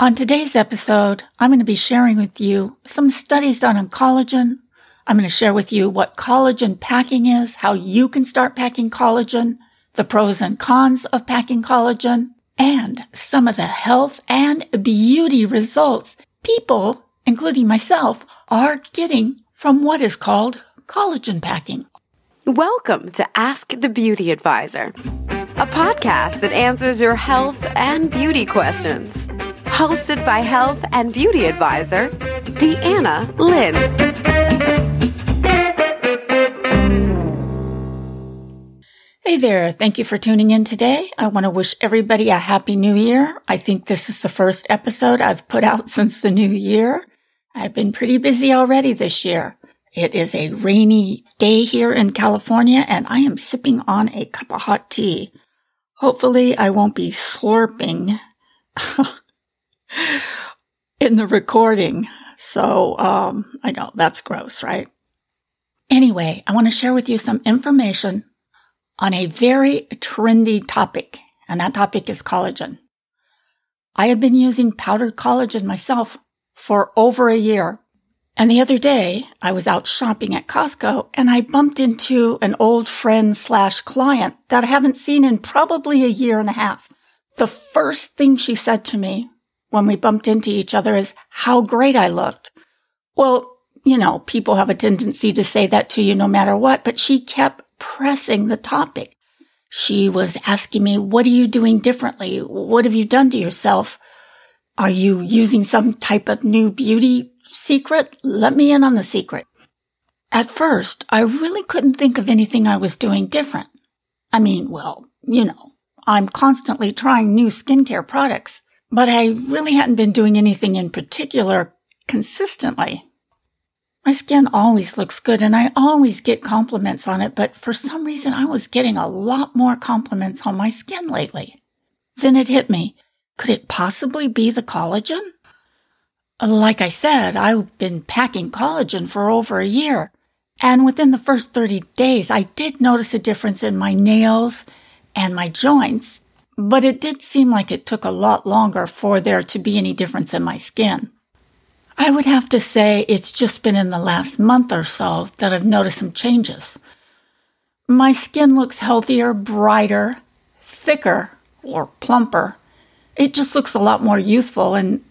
On today's episode, I'm going to be sharing with you some studies done on collagen. I'm going to share with you what collagen packing is, how you can start packing collagen, the pros and cons of packing collagen, and some of the health and beauty results people, including myself, are getting from what is called collagen packing. Welcome to Ask the Beauty Advisor, a podcast that answers your health and beauty questions. Hosted by health and beauty advisor, Deanna Lynn. Hey there. Thank you for tuning in today. I want to wish everybody a happy new year. I think this is the first episode I've put out since the new year. I've been pretty busy already this year. It is a rainy day here in California and I am sipping on a cup of hot tea. Hopefully I won't be slurping in the recording. So, um, I know that's gross, right? Anyway, I want to share with you some information on a very trendy topic, and that topic is collagen. I have been using powdered collagen myself for over a year. And the other day I was out shopping at Costco and I bumped into an old friend slash client that I haven't seen in probably a year and a half. The first thing she said to me when we bumped into each other is how great I looked. Well, you know, people have a tendency to say that to you no matter what, but she kept pressing the topic. She was asking me, what are you doing differently? What have you done to yourself? Are you using some type of new beauty secret? Let me in on the secret. At first, I really couldn't think of anything I was doing different. I mean, well, you know, I'm constantly trying new skincare products, but I really hadn't been doing anything in particular consistently. My skin always looks good and I always get compliments on it, but for some reason I was getting a lot more compliments on my skin lately. Then it hit me. Could it possibly be the collagen? Like I said, I've been packing collagen for over a year. And within the first 30 days, I did notice a difference in my nails and my joints, but it did seem like it took a lot longer for there to be any difference in my skin. I would have to say it's just been in the last month or so that I've noticed some changes. My skin looks healthier, brighter, thicker, or plumper. It just looks a lot more youthful and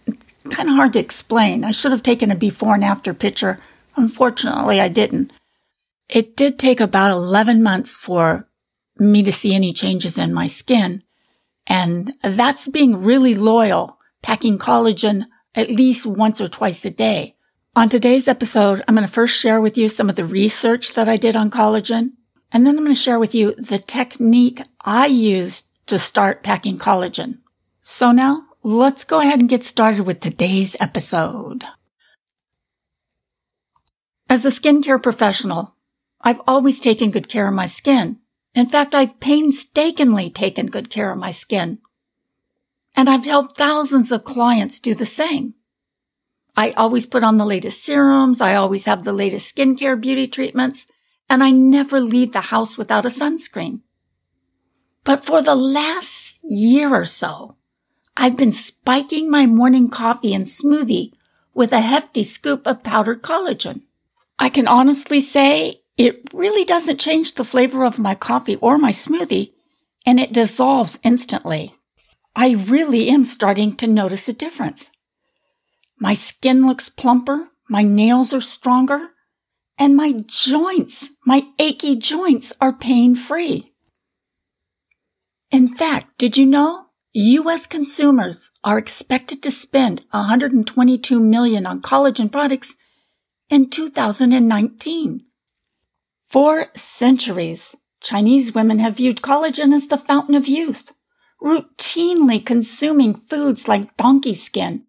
kind of hard to explain. I should have taken a before and after picture. Unfortunately, I didn't. It did take about 11 months for me to see any changes in my skin. And that's being really loyal, packing collagen at least once or twice a day. On today's episode, I'm going to first share with you some of the research that I did on collagen, and then I'm going to share with you the technique I used to start packing collagen. So now let's go ahead and get started with today's episode. As a skincare professional, I've always taken good care of my skin. In fact, I've painstakingly taken good care of my skin and I've helped thousands of clients do the same. I always put on the latest serums. I always have the latest skincare beauty treatments and I never leave the house without a sunscreen. But for the last year or so, I've been spiking my morning coffee and smoothie with a hefty scoop of powdered collagen. I can honestly say it really doesn't change the flavor of my coffee or my smoothie and it dissolves instantly. I really am starting to notice a difference. My skin looks plumper, my nails are stronger, and my joints, my achy joints are pain free. In fact, did you know U.S. consumers are expected to spend 122 million on collagen products in 2019? For centuries, Chinese women have viewed collagen as the fountain of youth routinely consuming foods like donkey skin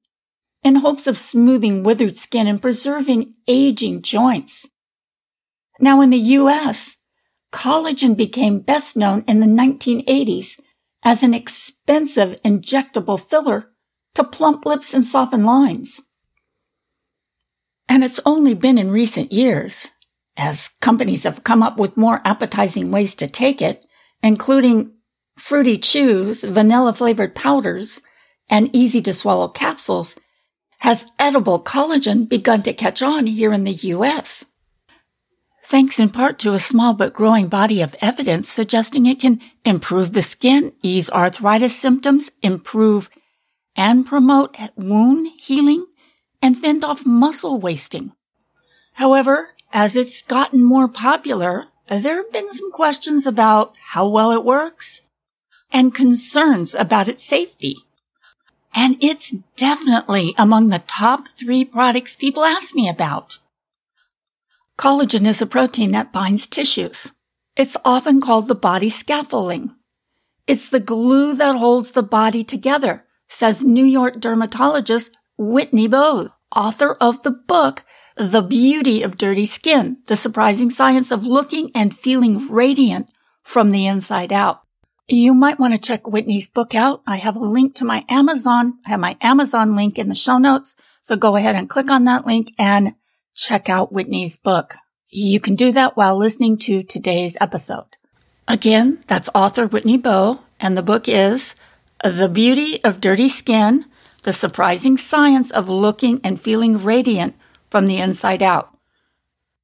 in hopes of smoothing withered skin and preserving aging joints. Now in the US, collagen became best known in the 1980s as an expensive injectable filler to plump lips and soften lines. And it's only been in recent years, as companies have come up with more appetizing ways to take it, including fruity chews, vanilla flavored powders, and easy to swallow capsules has edible collagen begun to catch on here in the US. Thanks in part to a small but growing body of evidence suggesting it can improve the skin, ease arthritis symptoms, improve and promote wound healing, and fend off muscle wasting. However, as it's gotten more popular, there have been some questions about how well it works and concerns about its safety. And it's definitely among the top three products people ask me about. Collagen is a protein that binds tissues. It's often called the body scaffolding. It's the glue that holds the body together, says New York dermatologist Whitney Bowe, author of the book The Beauty of Dirty Skin, the surprising science of looking and feeling radiant from the inside out. You might want to check Whitney's book out. I have a link to my Amazon. I have my Amazon link in the show notes. So go ahead and click on that link and check out Whitney's book. You can do that while listening to today's episode. Again, that's author Whitney Bowe, and the book is The Beauty of Dirty Skin, The Surprising Science of Looking and Feeling Radiant from the Inside Out.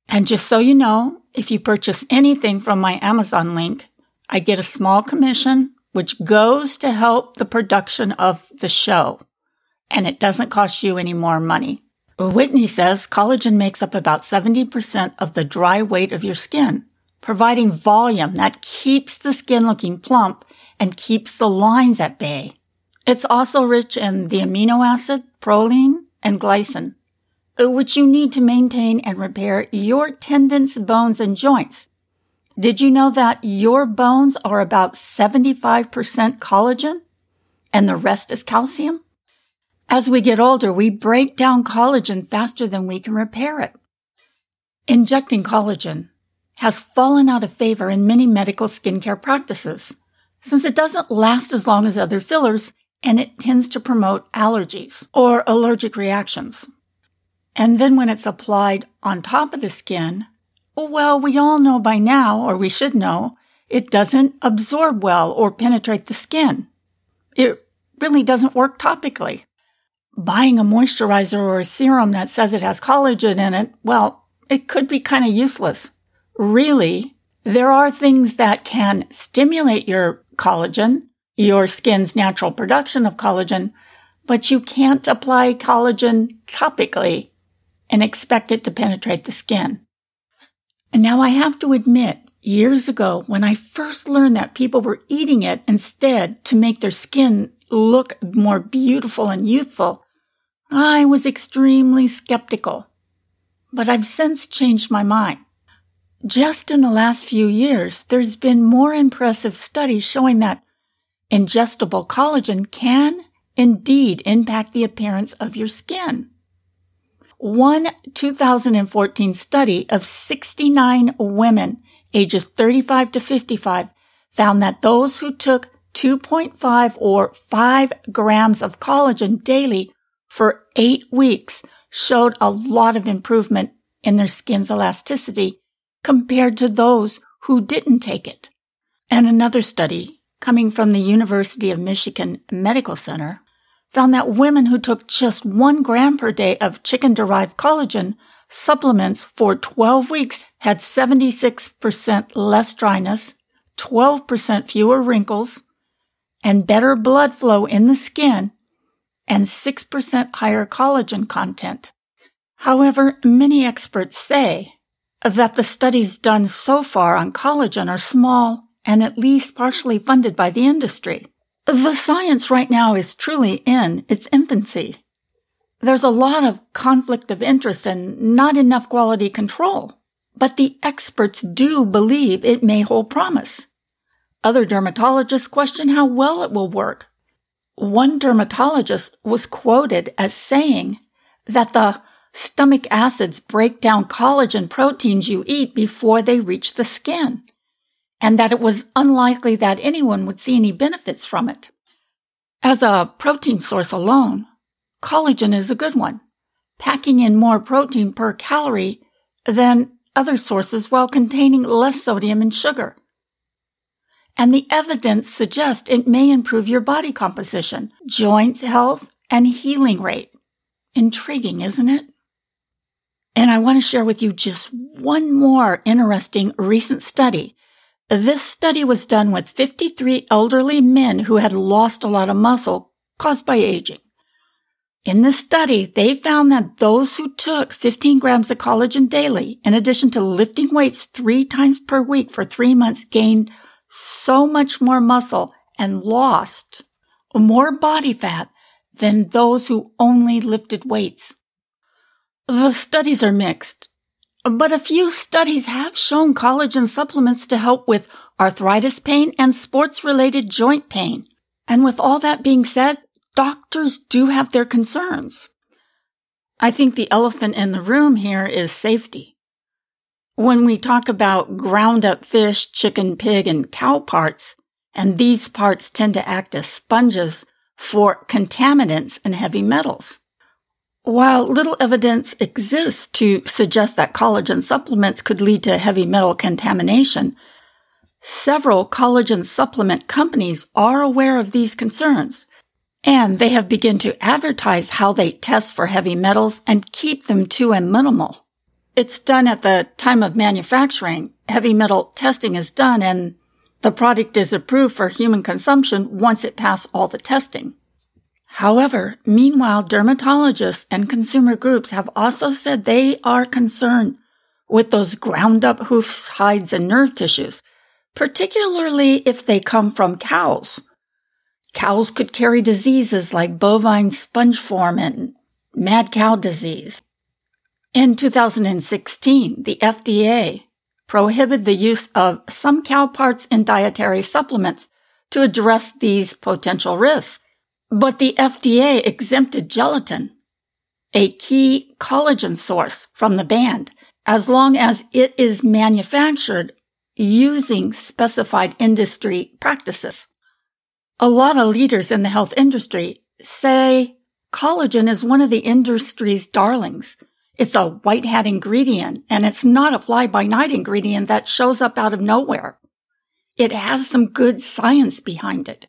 And just so you know, if you purchase anything from my Amazon link, I get a small commission, which goes to help the production of the show. And it doesn't cost you any more money. Whitney says collagen makes up about 70% of the dry weight of your skin, providing volume that keeps the skin looking plump and keeps the lines at bay. It's also rich in the amino acid, proline, and glycine, Uh, which you need to maintain and repair your tendons, bones, and joints. Did you know that your bones are about 75% collagen and the rest is calcium? As we get older, we break down collagen faster than we can repair it. Injecting collagen has fallen out of favor in many medical skincare practices since it doesn't last as long as other fillers and it tends to promote allergies or allergic reactions. And then when it's applied on top of the skin, well, we all know by now, or we should know, it doesn't absorb well or penetrate the skin. It really doesn't work topically. Buying a moisturizer or a serum that says it has collagen in it, well, it could be kind of useless. Really, there are things that can stimulate your collagen, your skin's natural production of collagen, but you can't apply collagen topically and expect it to penetrate the skin. And now I have to admit, years ago, when I first learned that people were eating it instead to make their skin look more beautiful and youthful, I was extremely skeptical. But I've since changed my mind. Just in the last few years, there's been more impressive studies showing that ingestible collagen can indeed impact the appearance of your skin. One 2014 study of 69 women ages 35 to 55 found that those who took 2.5 or 5 grams of collagen daily for eight weeks showed a lot of improvement in their skin's elasticity compared to those who didn't take it. And another study coming from the University of Michigan Medical Center found that women who took just one gram per day of chicken derived collagen supplements for 12 weeks had 76% less dryness, 12% fewer wrinkles, and better blood flow in the skin, and 6% higher collagen content. However, many experts say that the studies done so far on collagen are small and at least partially funded by the industry. The science right now is truly in its infancy. There's a lot of conflict of interest and not enough quality control, but the experts do believe it may hold promise. Other dermatologists question how well it will work. One dermatologist was quoted as saying that the stomach acids break down collagen proteins you eat before they reach the skin and that it was unlikely that anyone would see any benefits from it. As a protein source alone, collagen is a good one, packing in more protein per calorie than other sources while containing less sodium and sugar. and the evidence suggests it may improve your body composition, joints health, and healing rate. Intriguing, isn't it? And I want to share with you just one more interesting recent study. This study was done with 53 elderly men who had lost a lot of muscle caused by aging. In this study, they found that those who took 15 grams of collagen daily, in addition to lifting weights three times per week for three months, gained so much more muscle and lost more body fat than those who only lifted weights. The studies are mixed, but a few studies have shown collagen supplements to help with arthritis pain and sports related joint pain. And with all that being said, doctors do have their concerns. I think the elephant in the room here is safety. When we talk about ground up fish, chicken, pig, and cow parts, and these parts tend to act as sponges for contaminants and heavy metals. While little evidence exists to suggest that collagen supplements could lead to heavy metal contamination, several collagen supplement companies are aware of these concerns, and they have begun to advertise how they test for heavy metals and keep them to a minimal. It's done at the time of manufacturing. Heavy metal testing is done and the product is approved for human consumption once it passes all the testing. However, meanwhile, dermatologists and consumer groups have also said they are concerned with those ground up hoofs, hides, and nerve tissues, particularly if they come from cows. Cows could carry diseases like bovine spongiform and mad cow disease. In 2016, the FDA prohibited the use of some cow parts in dietary supplements to address these potential risks. But the FDA exempted gelatin, a key collagen source, from the ban as long as it is manufactured using specified industry practices. A lot of leaders in the health industry say collagen is one of the industry's darlings. It's a white hat ingredient and it's not a fly by night ingredient that shows up out of nowhere. It has some good science behind it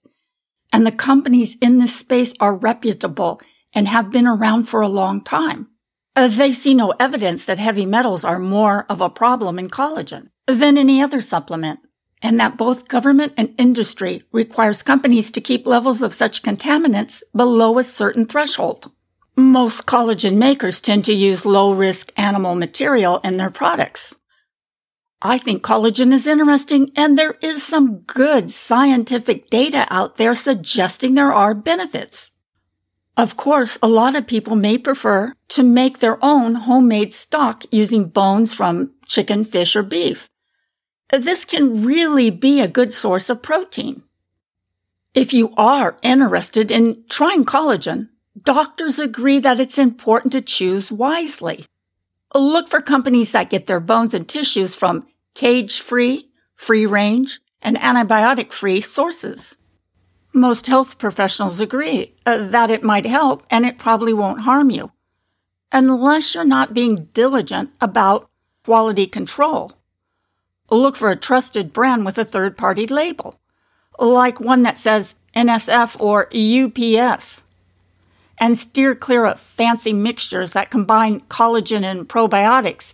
and the companies in this space are reputable and have been around for a long time. Uh, they see no evidence that heavy metals are more of a problem in collagen than any other supplement, and that both government and industry requires companies to keep levels of such contaminants below a certain threshold. Most collagen makers tend to use low risk animal material in their products. I think collagen is interesting and there is some good scientific data out there suggesting there are benefits. Of course, a lot of people may prefer to make their own homemade stock using bones from chicken, fish, or beef. This can really be a good source of protein. If you are interested in trying collagen, doctors agree that it's important to choose wisely. Look for companies that get their bones and tissues from cage free, free range, and antibiotic free sources. Most health professionals agree uh, that it might help and it probably won't harm you, unless you're not being diligent about quality control. Look for a trusted brand with a third party label, like one that says NSF or UPS. And steer clear of fancy mixtures that combine collagen and probiotics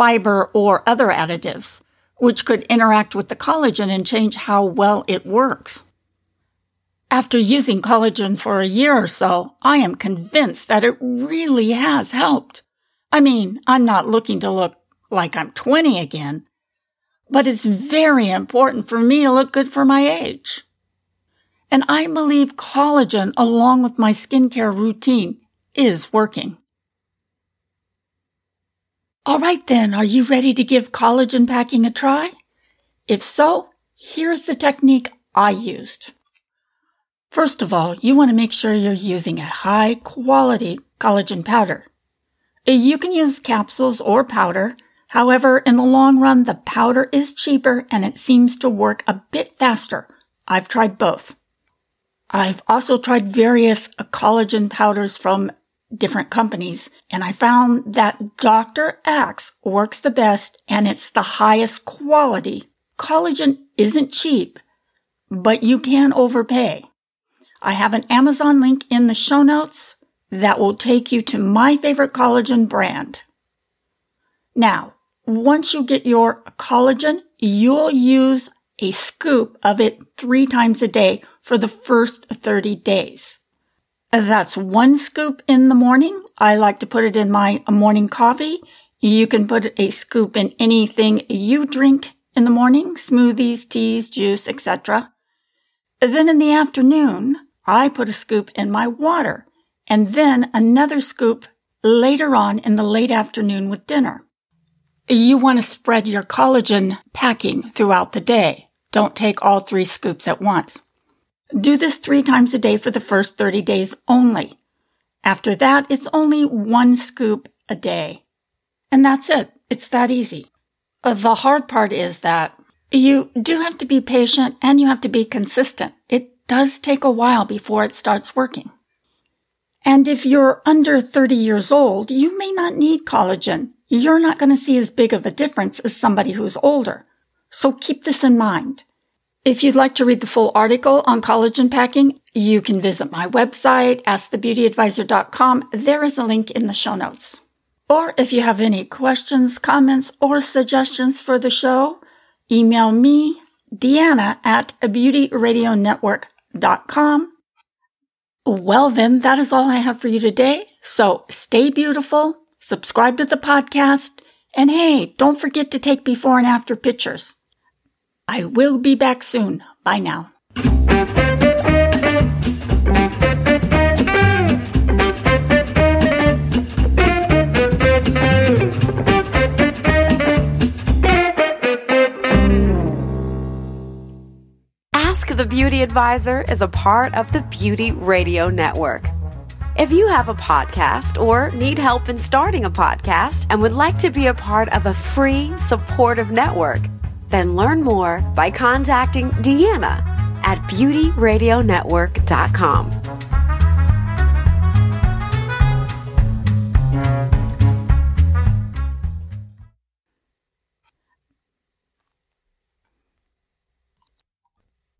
fiber, or other additives, which could interact with the collagen and change how well it works. After using collagen for a year or so, I am convinced that it really has helped. I mean, I'm not looking to look like I'm 20 again, but it's very important for me to look good for my age. And I believe collagen, along with my skincare routine, is working. All right then, are you ready to give collagen packing a try? If so, here's the technique I used. First of all, you want to make sure you're using a high quality collagen powder. Uh, you can use capsules or powder. However, in the long run, the powder is cheaper and it seems to work a bit faster. I've tried both. I've also tried various collagen powders from different companies. And I found that Dr. Axe works the best and it's the highest quality. Collagen isn't cheap, but you can overpay. I have an Amazon link in the show notes that will take you to my favorite collagen brand. Now, once you get your collagen, you'll use a scoop of it three times a day for the first 30 days. That's one scoop in the morning. I like to put it in my morning coffee. You can put a scoop in anything you drink in the morning, smoothies, teas, juice, etc. Then in the afternoon, I put a scoop in my water and then another scoop later on in the late afternoon with dinner. You want to spread your collagen packing throughout the day. Don't take all three scoops at once. Do this three times a day for the first 30 days only. After that, it's only one scoop a day. And that's it. It's that easy. Uh, the hard part is that you do have to be patient and you have to be consistent. It does take a while before it starts working. And if you're under 30 years old, you may not need collagen. You're not going to see as big of a difference as somebody who's older. So keep this in mind. If you'd like to read the full article on collagen packing, you can visit my website, askthebeautyadvisor.com. There is a link in the show notes. Or if you have any questions, comments, or suggestions for the show, email me, Deanna at beautyradionetwork.com. Well, then, that is all I have for you today. So stay beautiful, subscribe to the podcast, and hey, don't forget to take before and after pictures. I will be back soon. Bye now. Ask the Beauty Advisor is a part of the Beauty Radio Network. If you have a podcast or need help in starting a podcast and would like to be a part of a free, supportive network, then learn more by contacting Deanna at beautyradionetwork.com.